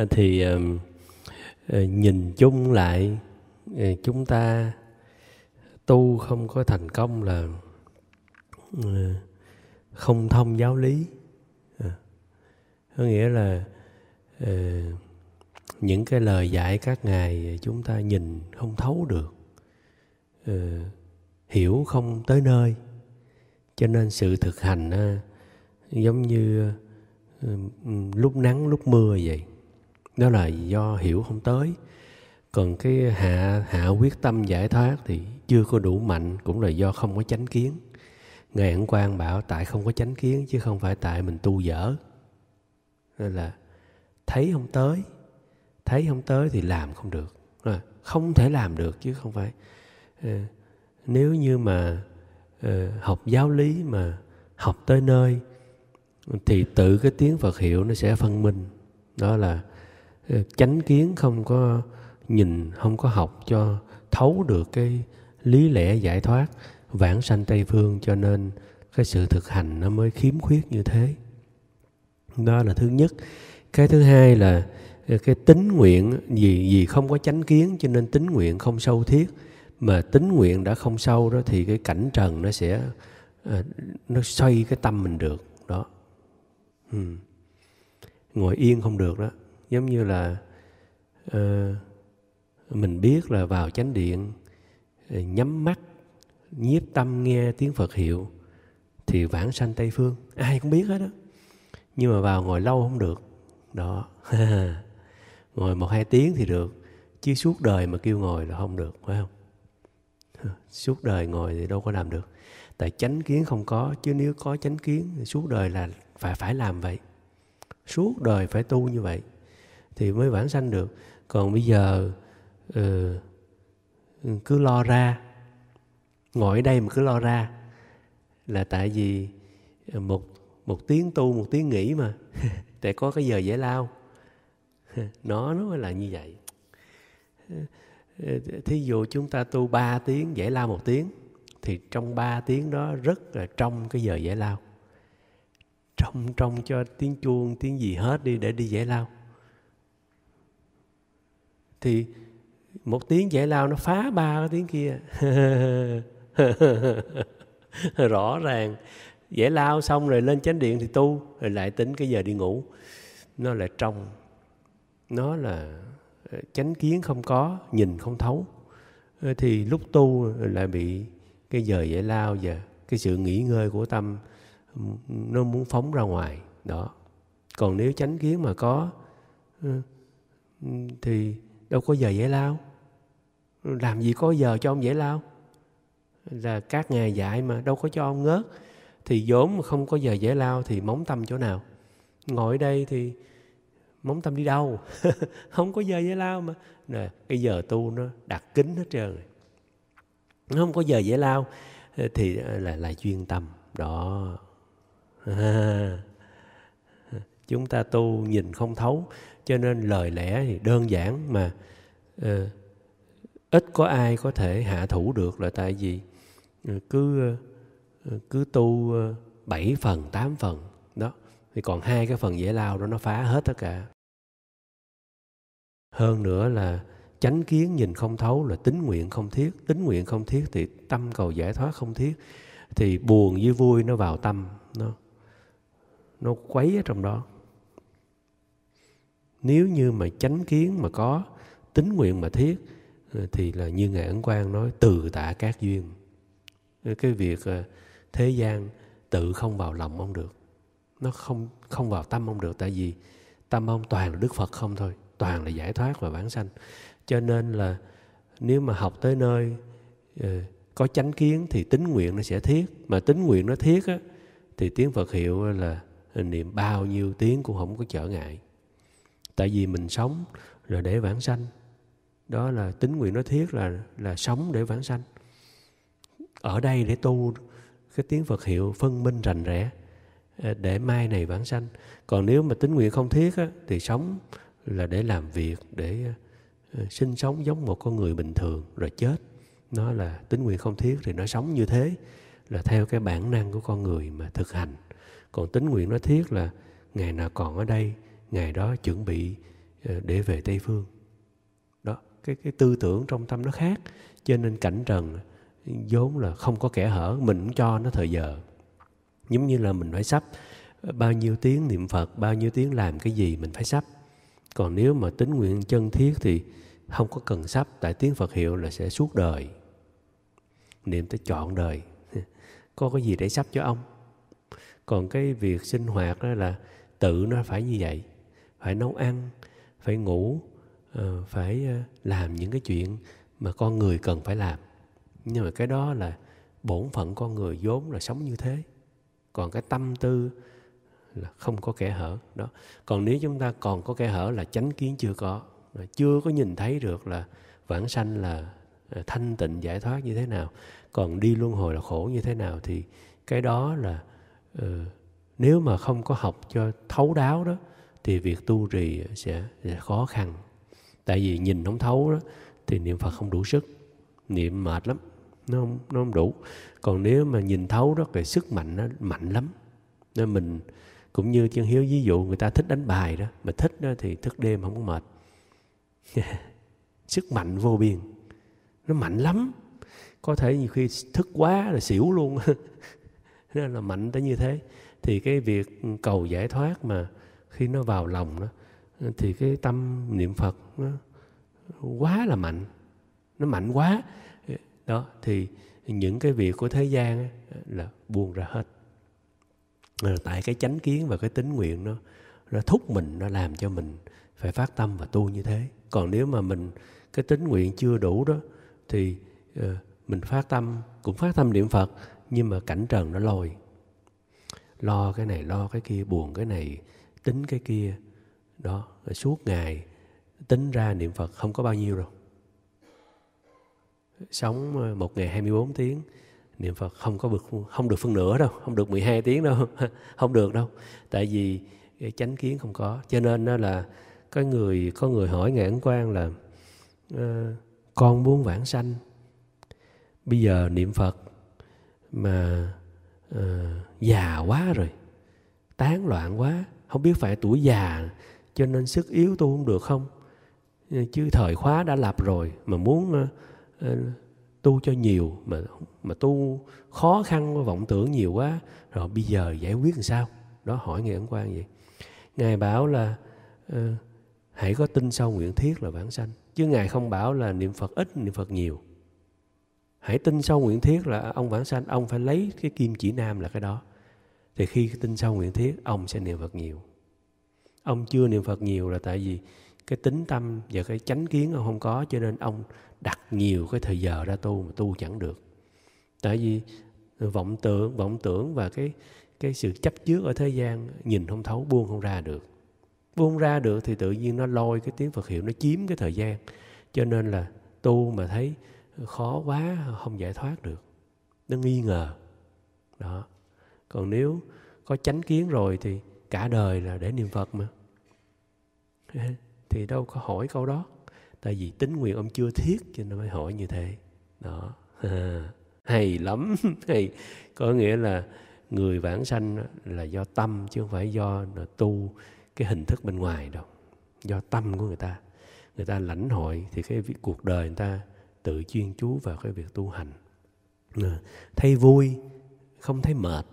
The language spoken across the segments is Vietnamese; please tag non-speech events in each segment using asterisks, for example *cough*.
Ờ, thì ờ, nhìn chung lại ờ, chúng ta tu không có thành công là không thông giáo lý. Có nghĩa là những cái lời dạy các ngài chúng ta nhìn không thấu được. Hiểu không tới nơi. Cho nên sự thực hành giống như lúc nắng lúc mưa vậy đó là do hiểu không tới. Còn cái hạ hạ quyết tâm giải thoát thì chưa có đủ mạnh, cũng là do không có chánh kiến. Ngài ẩn quan bảo tại không có chánh kiến chứ không phải tại mình tu dở. Nên là thấy không tới, thấy không tới thì làm không được. À, không thể làm được chứ không phải. À, nếu như mà à, học giáo lý mà học tới nơi thì tự cái tiếng Phật hiệu nó sẽ phân minh. Đó là Ờ, chánh kiến không có nhìn, không có học cho thấu được cái lý lẽ giải thoát, vãng sanh tây phương cho nên cái sự thực hành nó mới khiếm khuyết như thế. Đó là thứ nhất. Cái thứ hai là ờ, cái tính nguyện vì vì không có chánh kiến cho nên tính nguyện không sâu thiết. Mà tính nguyện đã không sâu đó thì cái cảnh trần nó sẽ ờ, nó xoay cái tâm mình được. Đó. Ừ. ngồi yên không được đó giống như là uh, mình biết là vào chánh điện ờ, nhắm mắt nhiếp tâm nghe tiếng Phật hiệu thì vãng sanh Tây Phương. Ai cũng biết hết đó nhưng mà vào ngồi lâu không được. Đó. *laughs* Ngồi một hai tiếng thì được. Chứ suốt đời mà kêu ngồi là không được phải không? *laughs* Suốt đời ngồi thì đâu có làm được. Tại chánh kiến không có chứ nếu có chánh kiến thì suốt đời là phải phải làm vậy. Suốt đời phải tu như vậy thì mới vãng sanh được. Còn bây giờ ừ, cứ lo ra ngồi ở đây mà cứ lo ra là tại vì một một tiếng tu một tiếng nghỉ mà *laughs* để có cái giờ giải lao. *laughs* Nó nó là như vậy. Thí dụ chúng ta tu 3 tiếng giải lao một tiếng thì trong 3 tiếng đó rất là trong cái giờ giải lao. Trong trong cho tiếng chuông tiếng gì hết đi để đi giải lao thì một tiếng giải lao nó phá ba cái tiếng kia. *laughs* Rõ ràng, giải lao xong rồi lên chánh điện thì tu, rồi lại tính cái giờ đi ngủ. Nó là trong, nó là ờ, chánh kiến không có, nhìn không thấu. Ờ, thì lúc tu lại bị cái giờ giải lao và cái sự nghỉ ngơi của tâm nó muốn phóng ra ngoài. Đó. Còn nếu chánh kiến mà có thì đâu có giờ giải lao. Làm gì có giờ cho ông giải lao? Là các ngày dạy mà đâu có cho ông ngớt. Thì vốn mà không có giờ giải lao thì móng tâm chỗ nào? Ngồi đây thì móng tâm đi đâu? *laughs* Không có giờ giải lao mà. Nè, cái giờ tu nó đặt kính hết trơn rồi. Nó không có giờ giải lao ờ, thì ờ, là là chuyên tâm. Đó. *laughs* Chúng ta tu nhìn không thấu cho nên lời lẽ thì đơn giản mà uh, ít có ai có thể hạ thủ được là tại vì ờ, cứ ờ, cứ tu 7 phần 8 phần đó. Thì còn hai cái phần dễ lao đó nó phá hết tất cả. Hơn nữa là chánh kiến nhìn không thấu là tính nguyện không thiết. Tính nguyện không thiết thì tâm cầu giải thoát không thiết. Thì buồn với vui nó vào tâm nó nó quấy ở trong đó nếu như mà chánh kiến mà có tính nguyện mà thiết ờ, thì là như ngài ấn quang nói từ tạ các duyên. Ờ, cái việc ờ, thế gian tự không vào lòng ông được. Nó không không vào tâm ông được tại vì tâm ông toàn là đức phật không thôi toàn là giải thoát và bản sanh. Cho nên là nếu mà học tới nơi có chánh kiến thì tính nguyện nó sẽ thiết. Mà tính nguyện nó thiết á, thì tiếng phật hiệu là niệm bao nhiêu tiếng cũng không có trở ngại tại vì mình sống là để vãng sanh. Đó là tính nguyện nói thiết là là sống để vãng sanh. Ở đây để tu cái tiếng Phật hiệu phân minh rành rẽ ờ, để mai này vãng sanh. Còn nếu mà tính nguyện không thiết á, thì sống là để làm việc để ờ, ờ, sinh sống giống một con người bình thường rồi chết. Nó là tính nguyện không thiết thì nó sống như thế là theo cái bản năng của con người mà thực hành. Còn tính nguyện nó thiết là ngày nào còn ở đây ngày đó chuẩn bị ờ, để về tây phương. Đó, cái cái tư tưởng trong tâm nó khác, cho nên cảnh trần vốn là không có kẻ hở, mình cũng cho nó thời giờ. Giống như là mình phải sắp ờ, bao nhiêu tiếng niệm phật, bao nhiêu tiếng làm cái gì mình phải sắp. Còn nếu mà tính nguyện chân thiết thì không có cần sắp, tại tiếng phật hiệu là sẽ suốt đời. Niệm tới chọn đời. *laughs* Có cái gì để sắp cho ông? Còn cái việc sinh hoạt đó là tự nó phải như vậy phải nấu ăn phải ngủ ờ, phải ờ, làm những cái chuyện mà con người cần phải làm. Nhưng mà cái đó là bổn phận con người vốn là sống như thế. Còn cái tâm tư là không có kẻ hở đó. Còn nếu chúng ta còn có kẻ hở là chánh kiến chưa có. Chưa có nhìn thấy được là vãng sanh là ờ, thanh tịnh giải thoát như thế nào. Còn đi luân hồi là khổ như thế nào thì cái đó là uh, nếu mà không có học cho thấu đáo đó thì việc tu trì sẽ, sẽ khó khăn. Tại vì nhìn không thấu đó thì niệm phật không đủ sức. Niệm mệt lắm nó không, nó không đủ. Còn nếu mà nhìn thấu đó thì sức mạnh nó mạnh lắm. Nên mình cũng như chân hiếu ví dụ người ta thích đánh bài đó mà thích đó thì thức đêm không có mệt. *laughs* Sức mạnh vô biên. Nó mạnh lắm. Có thể nhiều khi thức quá là xỉu luôn. *laughs* Nên là mạnh tới như thế. Thì cái việc cầu giải thoát mà khi nó vào lòng đó thì cái tâm niệm phật nó quá là mạnh nó mạnh quá. Đó thì những cái việc của thế gian là buông ra hết. Tại cái chánh kiến và cái tính nguyện nó nó thúc mình nó làm cho mình phải phát tâm và tu như thế. Còn nếu mà mình cái tính nguyện chưa đủ đó thì uh, mình phát tâm cũng phát tâm niệm phật nhưng mà cảnh trần nó lôi lo cái này lo cái kia buồn cái này tính cái kia đó rồi suốt ngày tính ra niệm phật không có bao nhiêu đâu sống ờ, một ngày 24 tiếng niệm Phật không có được không được phân nửa đâu, không được 12 tiếng đâu, *laughs* không được đâu. Tại vì cái chánh kiến không có. Cho nên đó là có người có người hỏi ngài Ấn Quang là uh, con muốn vãng sanh bây giờ niệm phật mà uh, già quá rồi tán loạn quá không biết phải tuổi già cho nên sức yếu tu không được không? Chứ thời khóa đã lập rồi mà muốn uh, uh, tu cho nhiều mà mà tu khó khăn vọng tưởng nhiều quá. Rồi bây giờ giải quyết làm sao? Đó hỏi ngài ấn quan vậy. Ngài bảo là uh, hãy có tin sâu nguyện thiết là vãng sanh. Chứ ngài không bảo là niệm phật ít niệm phật nhiều. Hãy tin sâu nguyện thiết là ông vãng sanh ông phải lấy cái kim chỉ nam là cái đó thì khi tin sâu nguyện thiết, ông sẽ niệm phật nhiều. Ông chưa niệm phật nhiều là tại vì cái tính tâm và cái chánh kiến ông không có, cho nên ông đặt nhiều cái thời giờ ra tu mà tu chẳng được. Tại vì vọng tưởng vọng tưởng và cái cái sự chấp trước ở thế gian nhìn không thấu, buông không ra được. Buông ra được thì tự nhiên nó lôi cái tiếng phật hiệu, nó chiếm cái thời gian. Cho nên là tu mà thấy khó quá, không giải thoát được. Nó nghi ngờ. Đó còn nếu có chánh kiến rồi thì cả đời là để niệm phật mà. *laughs* Thì đâu có hỏi câu đó. Tại vì tính nguyện ông chưa thiết cho nên mới hỏi như thế. Đó. *laughs* Hay lắm. *laughs* Hay. Có nghĩa là người vãng sanh là do tâm chứ không phải do là tu cái hình thức bên ngoài đâu. Do tâm của người ta. Người ta lãnh hội thì cái cuộc đời người ta tự chuyên chú vào cái việc tu hành. Ừ. Thấy vui, không thấy mệt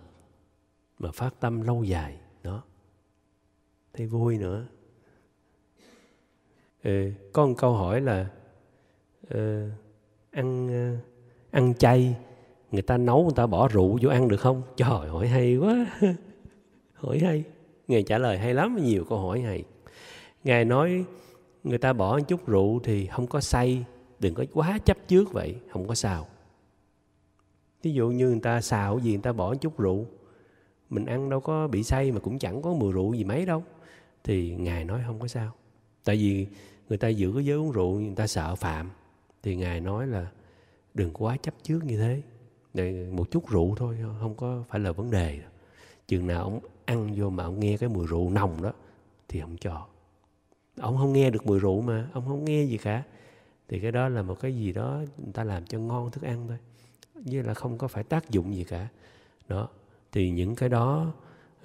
mà phát tâm lâu dài đó. Thấy vui nữa. Ừ, có một câu hỏi là ừ, ăn ờ, ăn chay người ta nấu người ta bỏ rượu vô ăn được không? Trời *laughs* hỏi hay quá. Hỏi hay. Ngài trả lời hay lắm nhiều câu hỏi hay. Ngài nói người ta bỏ một chút rượu thì không có say đừng có quá chấp trước vậy không có sao. Ví dụ như người ta xào gì người ta bỏ chút rượu mình ăn đâu có bị say mà cũng chẳng có mùi rượu gì mấy đâu. Thì ngài nói không có sao. Tại vì người ta giữ cái giới uống rượu, người ta sợ phạm. Thì ngài nói là đừng quá chấp trước như thế. Để một chút rượu thôi, không có phải là vấn đề. Chừng nào ông ăn vô mà ông nghe cái mùi rượu nồng đó, thì không cho. Ông không nghe được mùi rượu mà, ông không nghe gì cả. Thì cái đó là một cái gì đó người ta làm cho ngon thức ăn thôi. Như là không có phải tác dụng gì cả. Đó thì những cái đó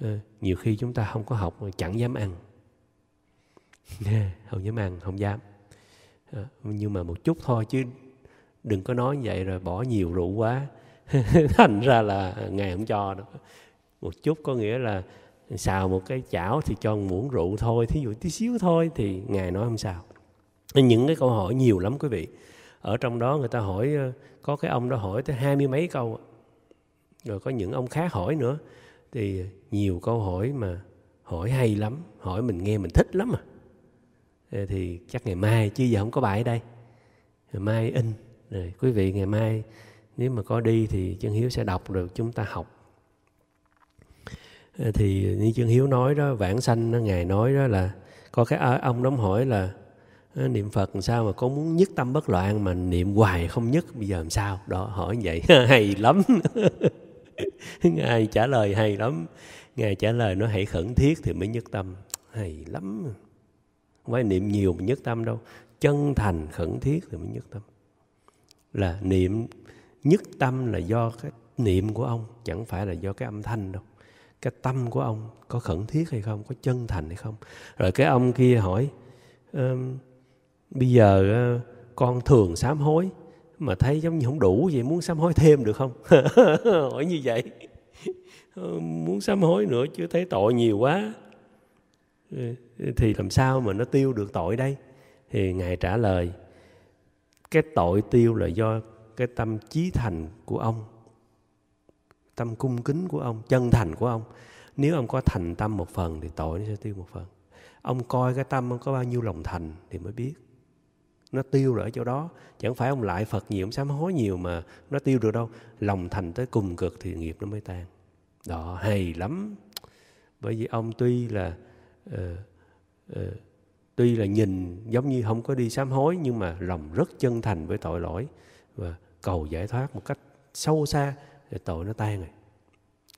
ờ, nhiều khi chúng ta không có học chẳng dám ăn. *laughs* Không dám ăn, không dám. Ờ, nhưng mà một chút thôi chứ đừng có nói vậy rồi bỏ nhiều rượu quá. *laughs* Thành ra là ngài không cho đâu. Một chút có nghĩa là xào một cái chảo thì cho một muỗng rượu thôi, thí dụ tí xíu thôi thì ngài nói không sao. Những cái câu hỏi nhiều lắm quý vị. Ở trong đó người ta hỏi ờ, có cái ông đó hỏi tới hai mươi mấy câu rồi có những ông khác hỏi nữa. Thì nhiều câu hỏi mà hỏi hay lắm, hỏi mình nghe mình thích lắm à. Thì chắc ngày mai, chứ giờ không có bài ở đây. Ngày mai in. Rồi, quý vị, ngày mai nếu mà có đi thì chân hiếu sẽ đọc được chúng ta học. Thì như chân hiếu nói đó, vãng sanh ngài nói đó là, có cái ông đóng hỏi là niệm phật sao mà có muốn nhất tâm bất loạn mà niệm hoài không nhất? Bây giờ làm sao? Đó, hỏi vậy. *laughs* Hay lắm. *laughs* *laughs* ngài trả lời hay lắm. Ngài trả lời nó hãy khẩn thiết thì mới nhất tâm. Hay lắm. Không phải niệm nhiều mà nhất tâm đâu. Chân thành khẩn thiết thì mới nhất tâm. Là niệm nhất tâm là do cái niệm của ông chẳng phải là do cái âm thanh đâu. Cái tâm của ông có khẩn thiết hay không có chân thành hay không? Rồi cái ông kia hỏi um, bây giờ uh, con thường sám hối mà thấy giống như không đủ vậy, muốn sám hối thêm được không? *laughs* Hỏi như vậy. Muốn sám hối nữa chứ thấy tội nhiều quá. Thì làm sao mà nó tiêu được tội đây? Thì ngài trả lời, cái tội tiêu là do cái tâm chí thành của ông, tâm cung kính của ông, chân thành của ông. Nếu ông có thành tâm một phần thì tội nó sẽ tiêu một phần. Ông coi cái tâm ông có bao nhiêu lòng thành thì mới biết nó tiêu rồi ở chỗ đó. Chẳng phải ông lại phật nhiều ông sám hối nhiều mà nó tiêu được đâu. Lòng thành tới cùng cực thì nghiệp nó mới tan. Đó hay lắm. Bởi vì ông tuy là uh, uh, tuy là nhìn giống như không có đi sám hối nhưng mà lòng rất chân thành với tội lỗi và cầu giải thoát một cách sâu xa thì tội nó tan rồi.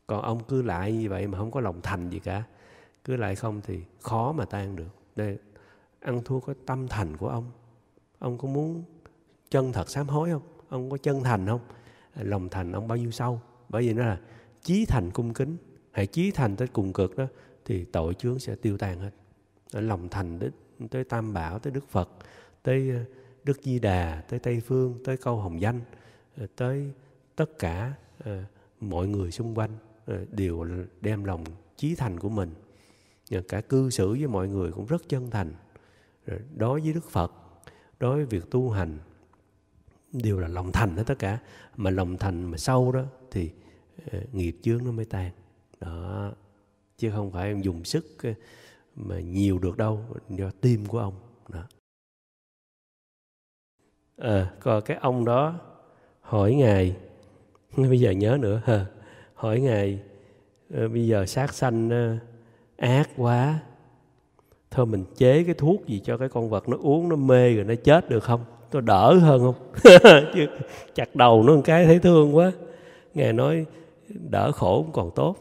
Còn ông cứ lại như vậy mà không có lòng thành gì cả. Cứ lại không thì khó mà tan được. Đây ăn thua có tâm thành của ông ông có muốn chân thật sám hối không? Ông có chân thành không? À, lòng thành ông bao nhiêu sâu? Bởi vì nó là chí thành cung kính. Hãy chí thành tới cùng cực đó, thì tội chướng sẽ tiêu tan hết. Lòng thành đến tới tam bảo, tới đức phật, tới à, đức di đà, tới tây phương, tới câu hồng danh à, tới tất cả mọi người xung quanh đều đem lòng chí thành của mình. Cả cư xử với mọi người cũng rất chân thành. Đối với đức phật đối với việc tu hành đều là lòng thành hết tất cả. Mà lòng thành mà sâu đó thì uh, nghiệp chướng nó mới tan. Đó chứ không phải em dùng sức ờ, mà nhiều được đâu do tim của ông. Đó. Ờ, à, còn cái ông đó hỏi ngài *laughs* bây giờ nhớ nữa hả hỏi ngài bây giờ sát sanh ác quá thôi mình chế cái thuốc gì cho cái con vật nó uống, nó mê rồi nó chết được không? Tôi đỡ hơn không? *laughs* Chứ chặt đầu nó một cái thấy thương quá. Ngài nói, đỡ khổ cũng còn tốt.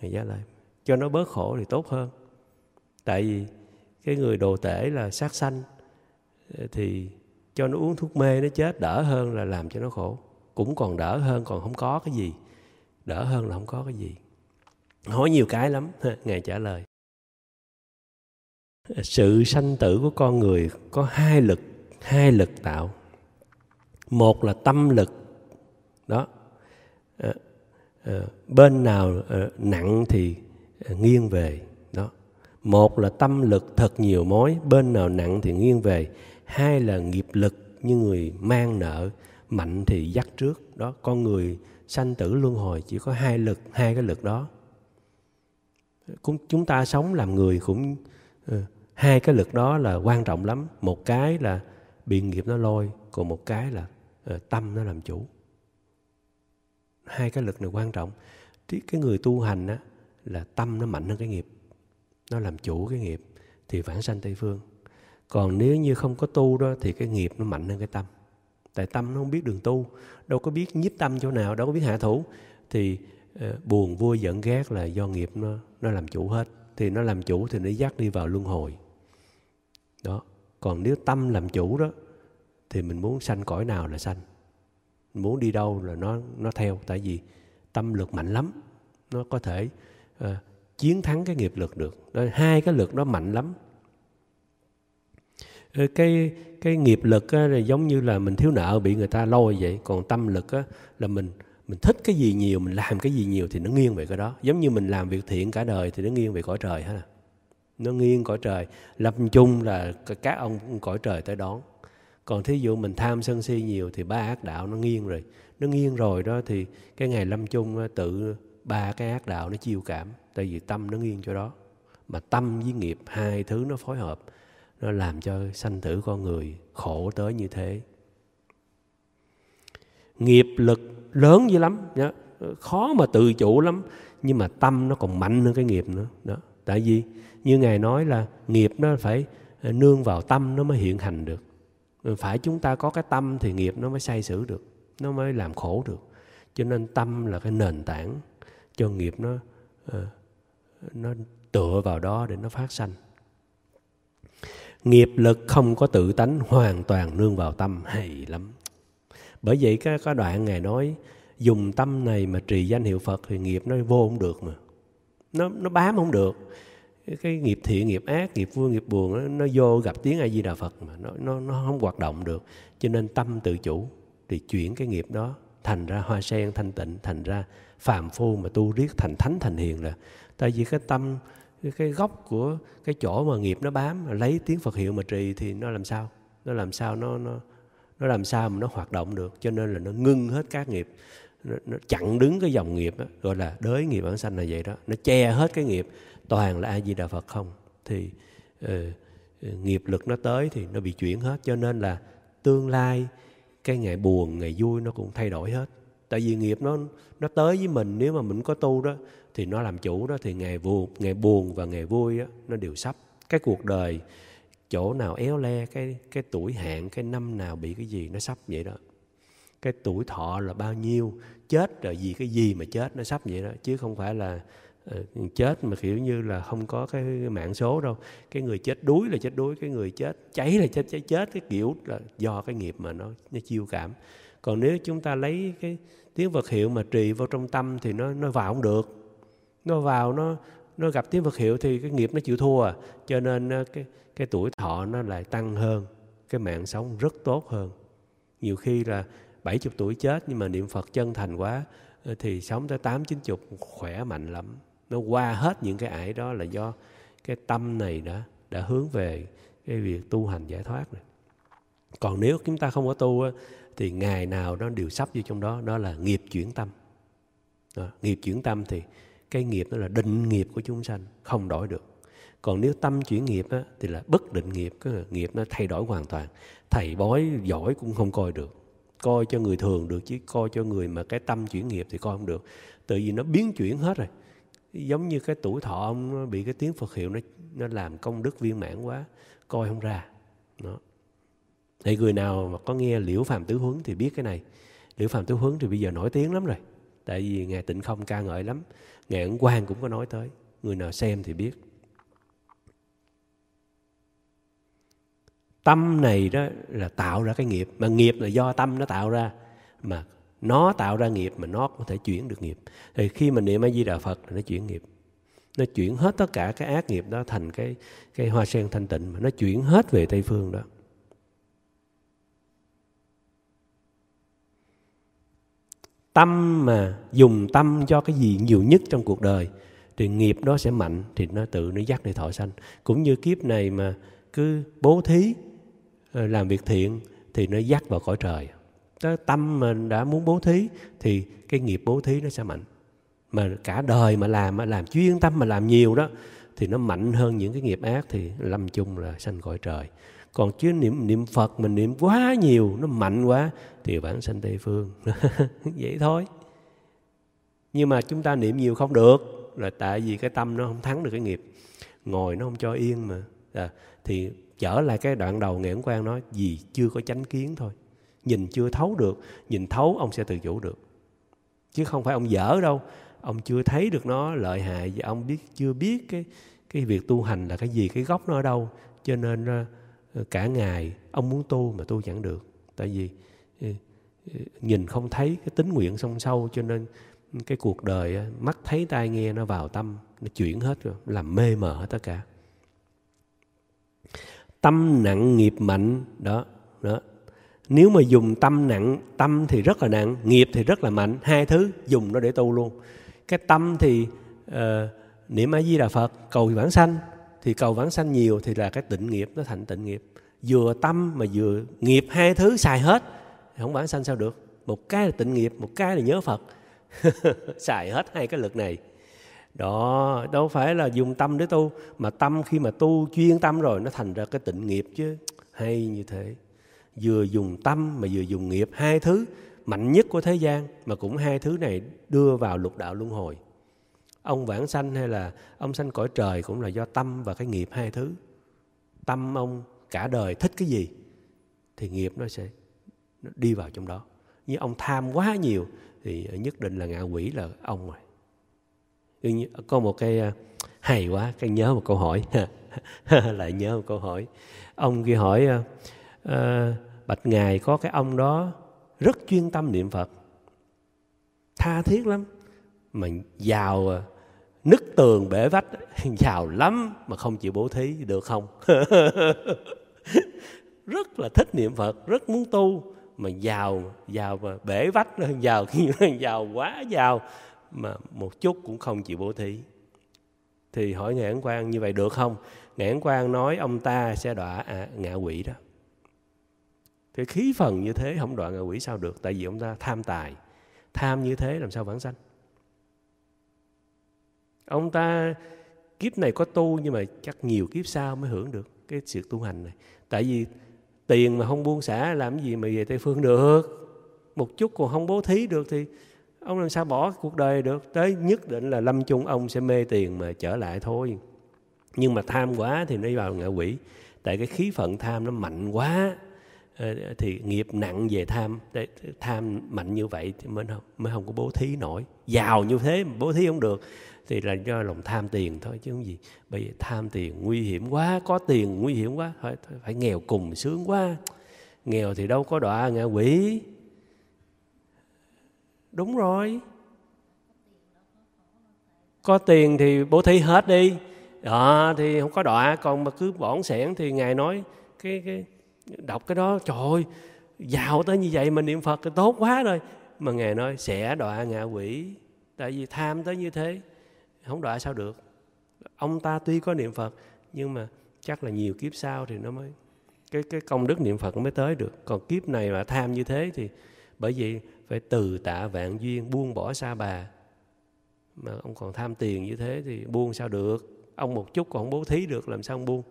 Ngài trả lời, cho nó bớt khổ thì tốt hơn. Tại vì cái người đồ tể là sát sanh ờ, thì cho nó uống thuốc mê nó chết đỡ hơn là làm cho nó khổ. Cũng còn đỡ hơn, còn không có cái gì. Đỡ hơn là không có cái gì. Hỏi nhiều cái lắm, *laughs* ngài trả lời sự sanh tử của con người có hai lực hai lực tạo. Một là tâm lực đó. À, à, bên nào à, nặng thì à, nghiêng về đó. Một là tâm lực thật nhiều mối bên nào nặng thì nghiêng về. Hai là nghiệp lực như người mang nợ mạnh thì dắt trước đó. Con người sanh tử luân hồi chỉ có hai lực hai cái lực đó. Cũng chúng ta sống làm người cũng uh, hai cái lực đó là quan trọng lắm. Một cái là biện nghiệp nó lôi còn một cái là uh, tâm nó làm chủ. Hai cái lực này quan trọng. Cái người tu hành á là tâm nó mạnh hơn cái nghiệp nó làm chủ cái nghiệp thì vãng sanh tây phương. Còn nếu như không có tu đó thì cái nghiệp nó mạnh hơn cái tâm. Tại tâm nó không biết đường tu đâu có biết nhiếp tâm chỗ nào đâu có biết hạ thủ. Thì uh, buồn vui giận ghét là do nghiệp nó nó làm chủ hết. Thì nó làm chủ thì nó dắt đi vào luân hồi đó còn nếu tâm làm chủ đó thì mình muốn sanh cõi nào là sanh. Mình muốn đi đâu là nó nó theo tại vì tâm lực mạnh lắm. Nó có thể uh, chiến thắng cái nghiệp lực được. Đó, hai cái lực đó mạnh lắm. Ờ, cái cái nghiệp lực á, là giống như là mình thiếu nợ bị người ta lôi vậy. Còn tâm lực á, là mình mình thích cái gì nhiều mình làm cái gì nhiều thì nó nghiêng về cái đó. Giống như mình làm việc thiện cả đời thì nó nghiêng về cõi trời hết à nó nghiêng cõi trời. Lâm chung là các ông cõi trời tới đón. Còn thí dụ mình tham sân si nhiều thì ba ác đạo nó nghiêng rồi. Nó nghiêng rồi đó thì cái ngày lâm chung tự ba cái ác đạo nó chiêu cảm. Tại vì tâm nó nghiêng cho đó. Mà tâm với nghiệp, hai thứ nó phối hợp, nó làm cho sanh tử con người khổ tới như thế. Nghiệp lực lớn dữ lắm, nhá. Khó mà tự chủ lắm. Nhưng mà tâm nó còn mạnh hơn cái nghiệp nữa. Đó. Tại vì như ngài nói là nghiệp nó phải ờ, nương vào tâm nó mới hiện hành được. Phải chúng ta có cái tâm thì nghiệp nó mới say xử được nó mới làm khổ được. Cho nên tâm là cái nền tảng cho nghiệp nó ờ, nó tựa vào đó để nó phát sanh. Nghiệp lực không có tự tánh hoàn toàn nương vào tâm hay lắm. Bởi vậy cái, cái đoạn ngài nói dùng tâm này mà trì danh hiệu phật thì nghiệp nó vô không được mà. Nó nó bám không được cái nghiệp thiện nghiệp ác nghiệp vui nghiệp buồn nó, nó vô gặp tiếng a di đà phật mà nó nó nó không hoạt động được. Cho nên tâm tự chủ thì chuyển cái nghiệp đó thành ra hoa sen thanh tịnh thành ra phàm phu mà tu riết thành thánh thành hiền là. Tại vì cái tâm cái gốc của cái chỗ mà nghiệp nó bám lấy tiếng Phật hiệu mà trì thì nó làm sao? Nó làm sao nó nó nó làm sao mà nó hoạt động được? Cho nên là nó ngưng hết các nghiệp. Nó, nó chặn đứng cái dòng nghiệp đó, gọi là đới nghiệp bản sanh là vậy đó. Nó che hết cái nghiệp toàn là a di đà phật không? Thì uh, nghiệp lực nó tới thì nó bị chuyển hết cho nên là tương lai cái ngày buồn ngày vui nó cũng thay đổi hết. Tại vì nghiệp nó nó tới với mình nếu mà mình có tu đó thì nó làm chủ đó thì ngày buồn ngày buồn và ngày vui đó, nó đều sắp. Cái cuộc đời chỗ nào éo le cái cái tuổi hạn cái năm nào bị cái gì nó sắp vậy đó. Cái tuổi thọ là bao nhiêu chết rồi vì cái gì mà chết nó sắp vậy đó. Chứ không phải là Ờ, chết mà, kiểu như là, không có cái mạng số đâu. Cái người chết đuối là chết đuối, cái người chết cháy là chết, cháy chết, cái kiểu là do cái nghiệp mà nó nó chiêu cảm. Còn nếu chúng ta lấy cái tiếng vật hiệu mà trì vào trong tâm thì nó nó vào không được. Nó vào, nó nó gặp tiếng vật hiệu thì cái nghiệp nó chịu thua à. Cho nên cái cái tuổi thọ nó lại tăng hơn, cái mạng sống rất tốt hơn. Nhiều khi là 70 tuổi chết nhưng mà niệm Phật chân thành quá ờ, thì sống tới 8 90 khỏe mạnh lắm. Nó qua hết những cái ải đó là do cái tâm này đã đã hướng về cái việc tu hành giải thoát này. Còn nếu chúng ta không có tu thì ngày nào nó đều sắp vô trong đó đó là nghiệp chuyển tâm. Đó, nghiệp chuyển tâm thì cái nghiệp đó là định nghiệp của chúng sanh không đổi được. Còn nếu tâm chuyển nghiệp á, thì là bất định nghiệp cái nghiệp nó thay đổi hoàn toàn. Thầy bói giỏi cũng không coi được. Coi cho người thường được chứ coi cho người mà cái tâm chuyển nghiệp thì coi không được. Tự vì nó biến chuyển hết rồi giống như cái tuổi thọ ông bị cái tiếng Phật hiệu nó nó làm công đức viên mãn quá, coi không ra. Đó. Thì người nào mà có nghe liễu phàm tứ huấn thì biết cái này. Liễu phàm tứ huấn thì bây giờ nổi tiếng lắm rồi, tại vì ngài tịnh không ca ngợi lắm. Ngài ấn quang cũng có nói tới, người nào xem thì biết. Tâm này đó là tạo ra cái nghiệp, mà nghiệp là do tâm nó tạo ra, mà nó tạo ra nghiệp mà nó có thể chuyển được nghiệp. Thì khi mình niệm a di đà phật thì nó chuyển nghiệp. Nó chuyển hết tất cả cái ác nghiệp đó thành cái cái hoa sen thanh tịnh mà nó chuyển hết về tây phương đó. Tâm mà dùng tâm cho cái gì nhiều nhất trong cuộc đời thì nghiệp đó sẽ mạnh, thì nó tự nó dắt đi thọ sanh. Cũng như kiếp này mà cứ bố thí ờ, làm việc thiện thì nó dắt vào cõi trời cái tâm mình đã muốn bố thí thì cái nghiệp bố thí nó sẽ mạnh. Mà cả đời mà làm mà làm chuyên tâm mà làm nhiều đó thì nó mạnh hơn những cái nghiệp ác thì lâm chung là sanh cõi trời. Còn chứ niệm niệm phật mình niệm quá nhiều nó mạnh quá thì bản sanh tây phương. *laughs* Vậy thôi. Nhưng mà chúng ta niệm nhiều không được là tại vì cái tâm nó không thắng được cái nghiệp. Ngồi nó không cho yên mà. À, thì trở lại cái đoạn đầu nghệ quan nói gì chưa có chánh kiến thôi nhìn chưa thấu được, nhìn thấu ông sẽ tự chủ được. Chứ không phải ông dở đâu. Ông chưa thấy được nó lợi hại và ông biết, chưa biết cái cái việc tu hành là cái gì, cái gốc nó ở đâu. Cho nên ờ, ờ, cả ngày ông muốn tu mà tu chẳng được. Tại vì ờ, nhìn không thấy cái tính nguyện song sâu, cho nên cái cuộc đời mắt thấy tai nghe nó vào tâm, nó chuyển hết rồi, làm mê mờ hết tất cả. Tâm nặng nghiệp mạnh, đó đó nếu mà dùng tâm nặng tâm thì rất là nặng nghiệp thì rất là mạnh hai thứ dùng nó để tu luôn. Cái tâm thì uh, niệm a di đà phật cầu vãng sanh thì cầu vãng sanh nhiều thì là cái tịnh nghiệp nó thành tịnh nghiệp. Vừa tâm mà vừa nghiệp hai thứ xài hết không vãng sanh sao được. Một cái là tịnh nghiệp một cái là nhớ phật. *laughs* Xài hết hai cái lực này. Đó đâu phải là dùng tâm để tu mà tâm khi mà tu chuyên tâm rồi nó thành ra cái tịnh nghiệp chứ. Hay như thế vừa dùng tâm mà vừa dùng nghiệp hai thứ mạnh nhất của thế gian mà cũng hai thứ này đưa vào lục đạo luân hồi. Ông vãng sanh hay là ông sanh cõi trời cũng là do tâm và cái nghiệp hai thứ. Tâm ông cả đời thích cái gì thì nghiệp nó sẽ đi vào trong đó. Như ông tham quá nhiều thì nhất định là ngạ quỷ là ông rồi. Có một cái à, hay quá cái nhớ một câu hỏi. *laughs* Lại nhớ một câu hỏi. Ông kia hỏi uh, bạch ngài có cái ông đó rất chuyên tâm niệm phật. Tha thiết lắm. Mà giàu à, nứt tường bể vách *laughs* giàu lắm mà không chịu bố thí được không? *laughs* Rất là thích niệm phật rất muốn tu. Mà giàu giàu mà bể vách *laughs* giàu giàu quá giàu mà một chút cũng không chịu bố thí. Thì hỏi ngài ấn quang như vậy được không? Ngài ấn quang nói ông ta sẽ đọa à, ngạ quỷ đó thì khí phần như thế không đoạn ngạ quỷ sao được, tại vì ông ta tham tài. Tham như thế làm sao vãng sanh? Ông ta, kiếp này có tu nhưng mà chắc nhiều kiếp sau mới hưởng được cái sự tu hành này. Tại vì tiền mà không buông xả, làm gì mà về tây phương được? Một chút còn không bố thí được thì ông làm sao bỏ cuộc đời được? Tới nhất định là lâm chung ông sẽ mê tiền mà trở lại thôi. Nhưng mà tham quá thì nó vào ngạ quỷ. Tại cái khí phận tham nó mạnh quá. Ờ, thì nghiệp nặng về tham tham mạnh như vậy thì mới không mới không có bố thí nổi. Giàu như thế mà bố thí không được thì là do lòng tham tiền thôi chứ không gì. Bây giờ tham tiền nguy hiểm quá có tiền nguy hiểm quá phải, phải nghèo cùng sướng quá. Nghèo thì đâu có đọa ngạ quỷ. Đúng rồi. Có tiền thì bố thí hết đi. Đó thì không có đọa còn mà cứ bỏn sẻn thì ngài nói cái cái đọc cái đó, trời ơi, giàu tới như vậy mà niệm phật thì tốt quá rồi. Mà ngài nói, sẽ đọa ngạ quỷ, tại vì tham tới như thế, không đọa sao được. Ông ta tuy có niệm phật, nhưng mà chắc là nhiều kiếp sau thì nó mới, cái cái công đức niệm phật mới tới được. Còn kiếp này mà tham như thế thì bởi vì phải từ tạ vạn duyên, buông bỏ xa bà. Mà ông còn tham tiền như thế thì buông sao được? Ông một chút còn không bố thí được, làm sao ông buông?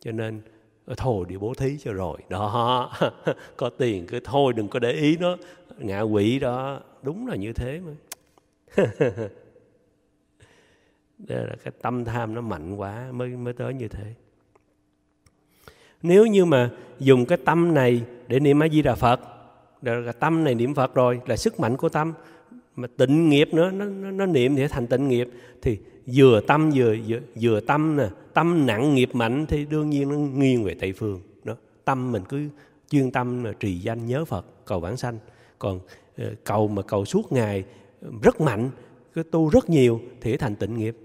Cho nên Ờ, thôi đi bố thí cho rồi. Đó. *laughs* Có tiền cứ thôi, đừng có để ý nó. Ngạ quỷ đó. Đúng là như thế mà. *laughs* Đây là cái tâm tham nó mạnh quá mới mới tới như thế. Nếu như mà dùng cái tâm này để niệm a di đà phật, là tâm này niệm phật rồi, là sức mạnh của tâm mà tịnh nghiệp nữa nó, nó, nó niệm thì thành tịnh nghiệp. Thì vừa tâm vừa vừa, vừa tâm nè tâm nặng nghiệp mạnh thì đương nhiên nó nghiêng về tây phương. Đó tâm mình cứ chuyên tâm mà trì danh nhớ phật cầu vãng sanh. Còn ờ, cầu mà cầu suốt ngày ờ, rất mạnh cứ tu rất nhiều thì thành tịnh nghiệp.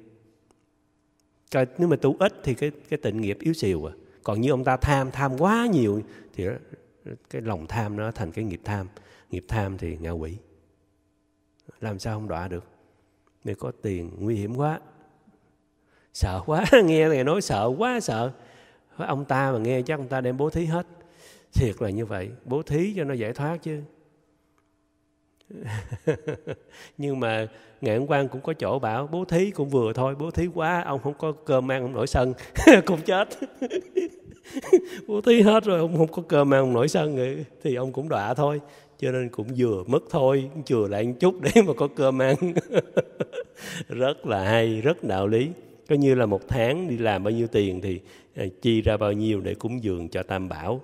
Còn nếu mà tu ít thì cái cái tịnh nghiệp yếu xìu à. Còn như ông ta tham tham quá nhiều thì cái lòng tham nó thành cái nghiệp tham. Nghiệp tham thì ngạ quỷ làm sao không đọa được? Mày có tiền nguy hiểm quá. Sợ quá, *laughs* nghe người nói sợ quá, sợ. Ông ta mà nghe chắc ông ta đem bố thí hết. Thiệt là như vậy, bố thí cho nó giải thoát chứ. *laughs* Nhưng mà ngạn quan cũng có chỗ bảo, bố thí cũng vừa thôi, bố thí quá, ông không có cơm ăn, ông nổi sân. *laughs* Cũng chết. Bố thí hết rồi, ông không có cơm ăn, ông nổi sân thì ông cũng đọa thôi cho nên cũng vừa mất thôi chừa lại một chút để mà có cơm ăn. *laughs* Rất là hay, rất đạo lý. Coi như là một tháng đi làm bao nhiêu tiền thì à, chi ra bao nhiêu để cúng dường cho tam bảo.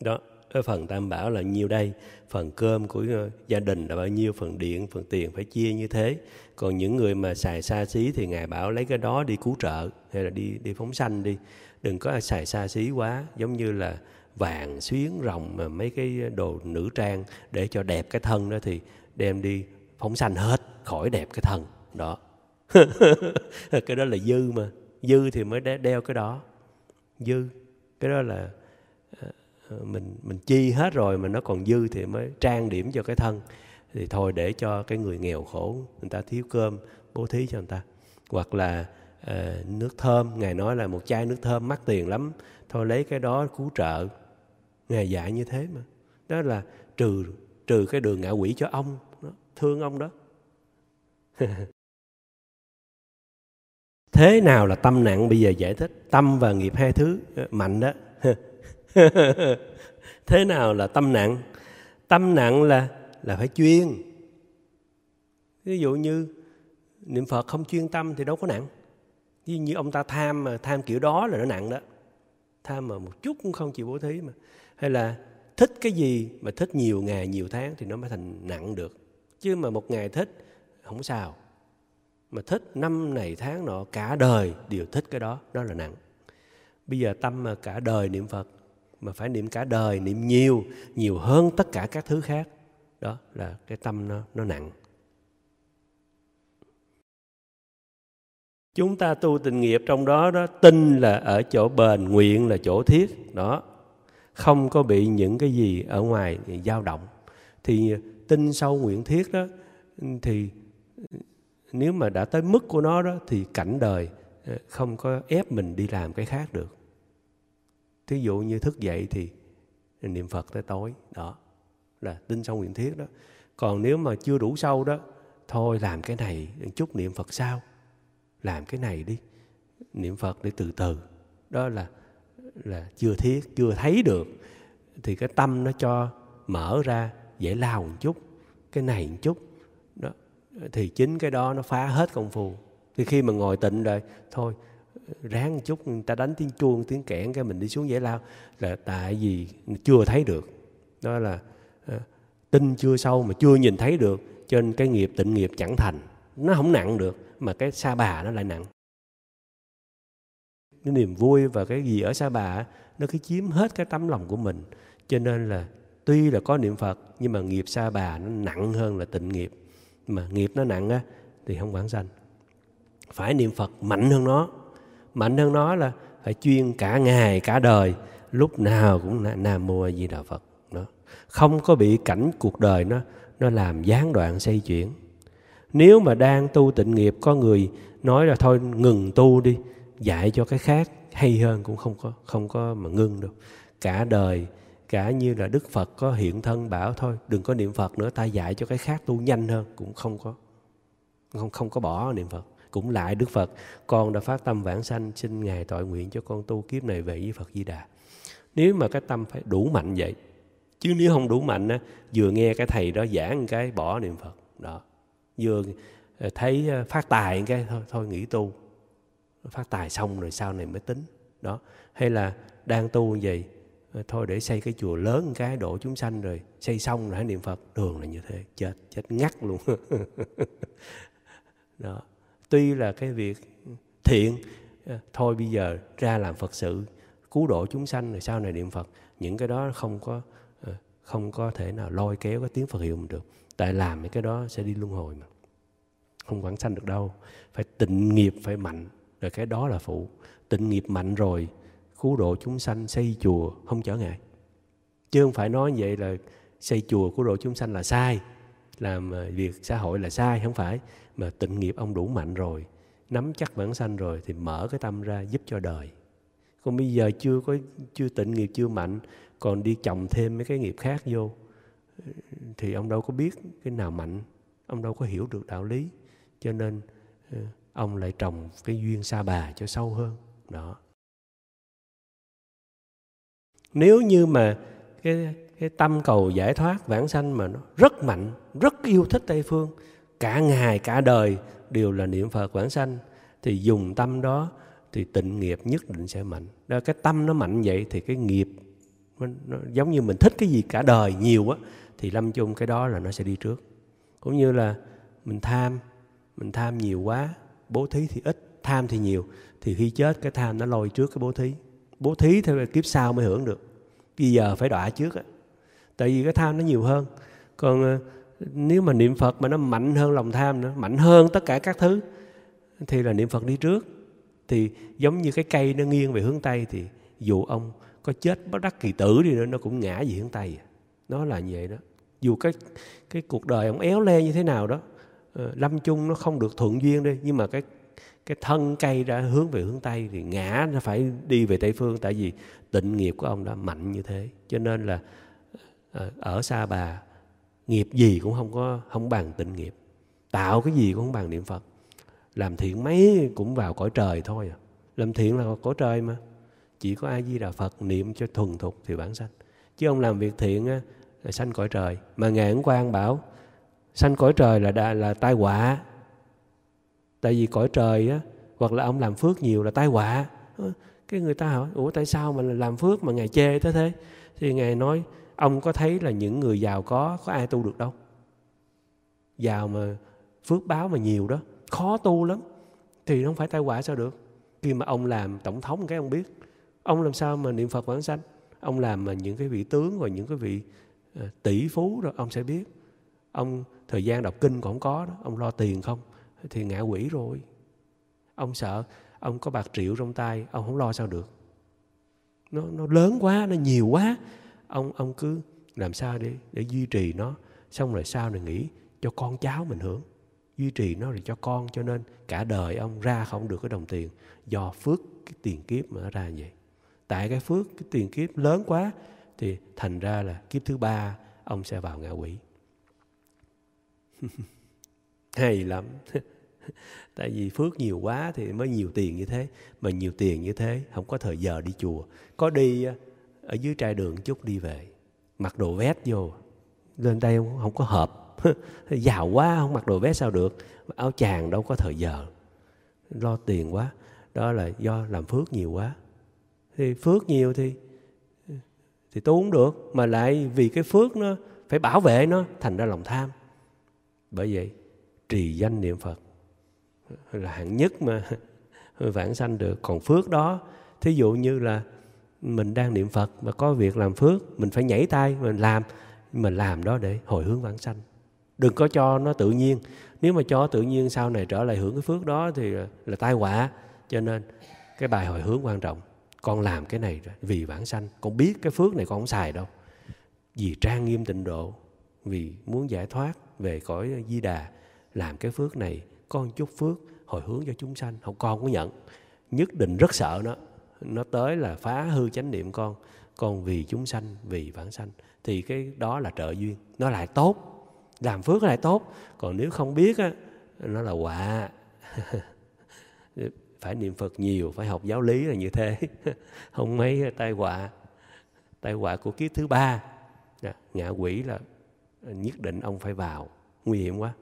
Đó, cái phần tam bảo là nhiêu đây? Phần cơm của ờ, gia đình là bao nhiêu? Phần điện, phần tiền phải chia như thế. Còn những người mà xài xa xí thì ngài bảo lấy cái đó đi cứu trợ, hay là đi đi phóng sanh đi. Đừng có xài xa xí quá, giống như là vàng xuyến rồng mà mấy cái đồ nữ trang để cho đẹp cái thân đó thì đem đi phóng sanh hết khỏi đẹp cái thân đó. *laughs* Cái đó là dư mà. Dư thì mới đeo cái đó. Dư. Cái đó là ờ, ờ, mình mình chi hết rồi mà nó còn dư thì mới trang điểm cho cái thân. Thì thôi để cho cái người nghèo khổ người ta thiếu cơm bố thí cho người ta. Hoặc là uh, nước thơm. Ngài nói là một chai nước thơm mắc tiền lắm. Thôi lấy cái đó cứu trợ ngài dạy như thế mà. Đó là trừ trừ cái đường ngạ quỷ cho ông đó, thương ông đó. *laughs* Thế nào là tâm nặng bây giờ giải thích. Tâm và nghiệp hai thứ ờ, mạnh đó. *laughs* Thế nào là tâm nặng tâm nặng là là phải chuyên. Ví dụ như niệm phật không chuyên tâm thì đâu có nặng như, như ông ta tham mà tham kiểu đó là nó nặng đó. Tham mà một chút cũng không chịu bố thí mà hay là thích cái gì mà thích nhiều ngày, nhiều tháng thì nó mới thành nặng được. Chứ mà một ngày thích, không sao. Mà thích năm này, tháng nọ, cả đời đều thích cái đó đó là nặng. Bây giờ tâm mà cả đời niệm phật, mà phải niệm cả đời, niệm nhiều nhiều hơn tất cả các thứ khác, đó là cái tâm nó nó nặng. Chúng ta tu tình nghiệp trong đó đó, tin là ở chỗ bền, nguyện là chỗ thiết, đó không có bị những cái gì ở ngoài dao động. Thì tin sâu nguyện thiết đó, thì nếu mà đã tới mức của nó đó, thì cảnh đời ờ, không có ép mình đi làm cái khác được. Thí dụ như thức dậy thì niệm phật tới tối, đó là tin sâu nguyện thiết đó. Còn nếu mà chưa đủ sâu đó, thôi làm cái này, chút niệm phật sao làm cái này đi, niệm phật để từ từ, đó là là chưa thiết chưa thấy được thì cái tâm nó cho mở ra dễ lao một chút cái này một chút. Đó thì chính cái đó nó phá hết công phu. Thì khi mà ngồi tịnh rồi thôi ráng một chút người ta đánh tiếng chuông tiếng kẽn cái mình đi xuống dễ lao là tại vì chưa thấy được. Đó là à, tin chưa sâu mà chưa nhìn thấy được cho nên cái nghiệp tịnh nghiệp chẳng thành. Nó không nặng được mà cái sa bà nó lại nặng cái niềm vui và cái gì ở sa bà nó cứ chiếm hết cái tấm lòng của mình. Cho nên là tuy là có niệm phật, nhưng mà nghiệp sa bà nó nặng hơn là tịnh nghiệp. Mà nghiệp nó nặng á, thì không quản sanh. Phải niệm phật mạnh hơn nó. Mạnh hơn nó là phải chuyên cả ngày, cả đời, lúc nào cũng nam mô di đà phật. Đó. Không có bị cảnh cuộc đời nó nó làm gián đoạn xây chuyển. Nếu mà đang tu tịnh nghiệp, có người nói là thôi ngừng tu đi dạy cho cái khác, hay hơn cũng không có không có mà ngưng được. Cả đời, cả như là đức phật có hiện thân bảo thôi, đừng có niệm phật nữa, ta dạy cho cái khác tu nhanh hơn, cũng không có, không không có bỏ niệm phật. Cũng lại đức phật, con đã phát tâm vãng sanh, xin ngài tội nguyện cho con tu kiếp này về với phật di đà. Nếu mà cái tâm phải đủ mạnh vậy, chứ nếu không đủ mạnh á, vừa nghe cái thầy đó giảng cái bỏ niệm phật, đó, vừa ờ, thấy ờ, phát tài cái thôi thôi nghỉ tu phát tài xong rồi sau này mới tính. Đó. Hay là đang tu như vậy ờ, thôi để xây cái chùa lớn cái độ chúng sanh rồi xây xong rồi hãy niệm phật. Đường là như thế, chết chết ngắt luôn. *laughs* Đó. Tuy là cái việc thiện ờ, thôi bây giờ ra làm phật sự, cứu độ chúng sanh rồi sau này niệm phật, những cái đó không có ờ, không có thể nào lôi kéo cái tiếng phật hiệu mình được. Tại làm những cái đó sẽ đi luân hồi mà. Không quản sanh được đâu. Phải tịnh nghiệp, phải mạnh rồi cái đó là phụ. Tịnh nghiệp mạnh rồi, cứu độ chúng sanh, xây chùa, không trở ngại. Chứ không phải nói vậy là xây chùa, cứu độ chúng sanh là sai. Làm à, việc xã hội là sai, không phải. Mà tịnh nghiệp ông đủ mạnh rồi, nắm chắc bản sanh rồi thì mở cái tâm ra giúp cho đời. Còn bây giờ chưa có, chưa tịnh nghiệp, chưa mạnh, còn đi chồng thêm mấy cái nghiệp khác vô, thì ông đâu có biết cái nào mạnh, ông đâu có hiểu được đạo lý. Cho nên à, ông lại trồng cái duyên sa bà cho sâu hơn. Đó. Nếu như mà cái cái tâm cầu giải thoát vãng sanh mà nó rất mạnh rất yêu thích tây phương cả ngày cả đời đều là niệm phật vãng sanh thì dùng tâm đó thì tịnh nghiệp nhất định sẽ mạnh. Đó cái tâm nó mạnh vậy thì cái nghiệp nó, nó giống như mình thích cái gì cả đời nhiều á thì lâm chung cái đó là nó sẽ đi trước. Cũng như là mình tham mình tham nhiều quá bố thí thì ít, tham thì nhiều. Thì khi chết, cái tham nó lôi trước cái bố thí. Bố thí theo kiếp sau mới hưởng được. Bây giờ phải đọa trước á. Tại vì cái tham nó nhiều hơn. Còn ờ, nếu mà niệm phật mà nó mạnh hơn lòng tham nữa, mạnh hơn tất cả các thứ, thì là niệm phật đi trước. Thì giống như cái cây nó nghiêng về hướng tây thì dù ông có chết, bất đắc kỳ tử đi nữa, nó cũng ngã về hướng tây à. nó là như vậy đó. Dù cái cái cuộc đời ông éo le như thế nào đó Ờ, lâm chung nó không được thuận duyên đi nhưng mà cái cái thân cây đã hướng về hướng tây thì ngã nó phải đi về tây phương tại vì tịnh nghiệp của ông đã mạnh như thế. Cho nên là ờ, ở xa bà nghiệp gì cũng không có không bằng tịnh nghiệp. Tạo cái gì cũng không bằng niệm phật. Làm thiện mấy cũng vào cõi trời thôi à. làm thiện là cõi trời mà. Chỉ có a di đà phật niệm cho thuần thục thì bản sanh. Chứ ông làm việc thiện á, là sanh cõi trời. Mà ngạn quan bảo sanh cõi trời là là, là tai họa. Tại vì cõi trời á hoặc là ông làm phước nhiều là tai họa. Cái người ta hỏi ủa tại sao mà làm phước mà ngài chê thế thế? Thì ngài nói ông có thấy là những người giàu có có ai tu được đâu? Giàu mà phước báo mà nhiều đó khó tu lắm. Thì không phải tai họa sao được. Khi mà ông làm tổng thống cái ông biết. Ông làm sao mà niệm phật vãng sanh? Ông làm mà những cái vị tướng và những cái vị ờ, tỷ phú rồi ông sẽ biết. Ông thời gian đọc kinh cũng không có đó. Ông lo tiền không? Thì ngã quỷ rồi. Ông sợ ông có bạc triệu trong tay, ông không lo sao được. Nó nó lớn quá, nó nhiều quá. Ông ông cứ làm sao để để duy trì nó? Xong rồi sau này nghĩ cho con cháu mình hưởng. Duy trì nó rồi cho con, cho nên cả đời ông ra không được cái đồng tiền do phước cái tiền kiếp mà nó ra vậy. Tại cái phước, cái tiền kiếp lớn quá thì thành ra là kiếp thứ ba ông sẽ vào ngạ quỷ. *laughs* hay lắm. *laughs* Tại vì phước nhiều quá thì mới nhiều tiền như thế. Mà nhiều tiền như thế không có thời giờ đi chùa. Có đi à, ở dưới trai đường chút đi về. Mặc đồ vét vô. Lên đây không, không có hợp. *laughs* Giàu quá không mặc đồ vét sao được. Áo chàng đâu có thời giờ. Lo tiền quá. Đó là do làm phước nhiều quá. Thì phước nhiều thì thì tu cũng được. Mà lại vì cái phước nó phải bảo vệ nó thành ra lòng tham bởi vậy trì danh niệm phật là hạng nhất mà *laughs* vãng sanh được. Còn phước đó thí dụ như là mình đang niệm phật mà có việc làm phước mình phải nhảy tay mình làm mình làm đó để hồi hướng vãng sanh. Đừng có cho nó tự nhiên. Nếu mà cho tự nhiên sau này trở lại hưởng cái phước đó thì là, là tai họa. Cho nên cái bài hồi hướng quan trọng con làm cái này vì vãng sanh. Con biết cái phước này con không xài đâu. Vì trang nghiêm tịnh độ vì muốn giải thoát về cõi di đà, làm cái phước này con chút phước hồi hướng cho chúng sanh. Không, con có nhận. Nhất định rất sợ nó. Nó tới là phá hư chánh niệm con. Con vì chúng sanh, vì vãng sanh. Thì cái đó là trợ duyên. Nó lại tốt. Làm phước lại tốt. Còn nếu không biết á, nó là quả *laughs* phải niệm phật nhiều, phải học giáo lý là như thế. *laughs* Không mấy tai họa. Tai họa của kiếp thứ ba. Dạ, ngạ quỷ là nhất định ông phải vào. Nguy hiểm quá.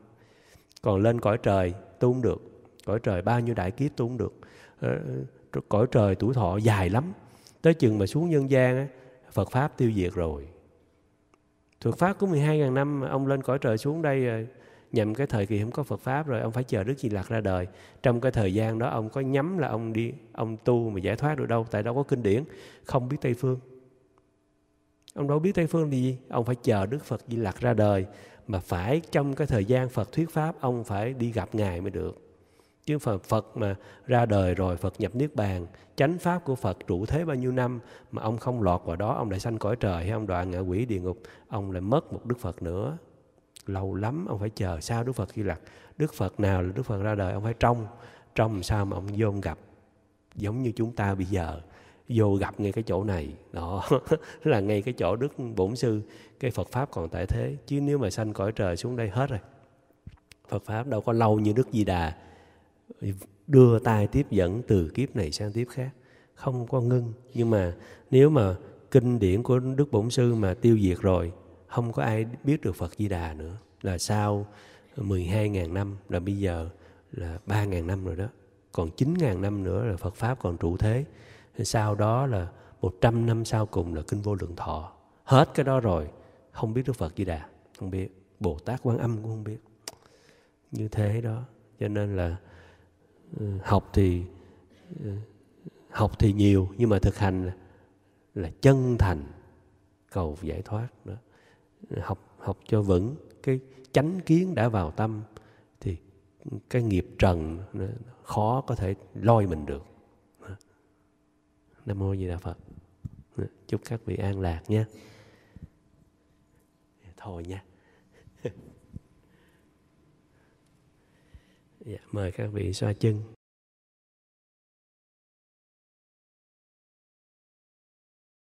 Còn lên cõi trời tu không được. Cõi trời bao nhiêu đại kiếp tu không được. Ờ, ờ, cõi trời tuổi thọ dài lắm. Tới chừng mà xuống nhân gian Phật Pháp tiêu diệt rồi. Phật Pháp có 12.000 năm ông lên cõi trời xuống đây ờ, nhằm cái thời kỳ không có Phật Pháp rồi ông phải chờ Đức Di Lặc ra đời. Trong cái thời gian đó ông có nhắm là ông đi ông tu mà giải thoát được đâu tại đâu có kinh điển không biết Tây Phương ông đâu biết Tây Phương là gì? Ông phải chờ Đức Phật Di Lặc ra đời. Mà phải trong cái thời gian Phật thuyết pháp ông phải đi gặp ngài mới được. Chứ Phật, Phật mà ra đời rồi Phật nhập niết bàn chánh pháp của Phật trụ thế bao nhiêu năm mà ông không lọt vào đó ông lại sanh cõi trời hay ông đoạn ngạ quỷ địa ngục ông lại mất một Đức Phật nữa. Lâu lắm ông phải chờ sao Đức Phật Di Lặc. Đức Phật nào là Đức Phật ra đời ông phải trông trông sao mà ông vô gặp giống như chúng ta bây giờ vô gặp ngay cái chỗ này. Đó, *laughs* là ngay cái chỗ đức bổn sư, cái phật pháp còn tại thế. Chứ nếu mà sanh cõi trời xuống đây hết rồi, phật pháp đâu có lâu như đức di đà, đưa tay tiếp dẫn từ kiếp này sang tiếp khác. Không có ngưng. Nhưng mà nếu mà kinh điển của đức bổn sư mà tiêu diệt rồi, không có ai biết được phật di đà nữa. Là sau 12.000 năm, là bây giờ là 3.000 năm rồi đó. Còn 9.000 năm nữa là Phật Pháp còn trụ thế sau đó là 100 năm sau cùng là kinh vô lượng thọ. Hết cái đó rồi không biết Đức Phật Di Đà không biết. Bồ Tát Quan Âm cũng không biết. Như thế đó. Cho nên là ừ, học thì ừ, học thì nhiều nhưng mà thực hành là, là chân thành cầu giải thoát đó. Học học cho vững. Cái chánh kiến đã vào tâm thì cái nghiệp trần khó có thể lôi mình được nam mô di đà phật. Dạ, chúc các vị an lạc nhé. Dạ, thôi nha. *laughs* Dạ, mời các vị xoa chân.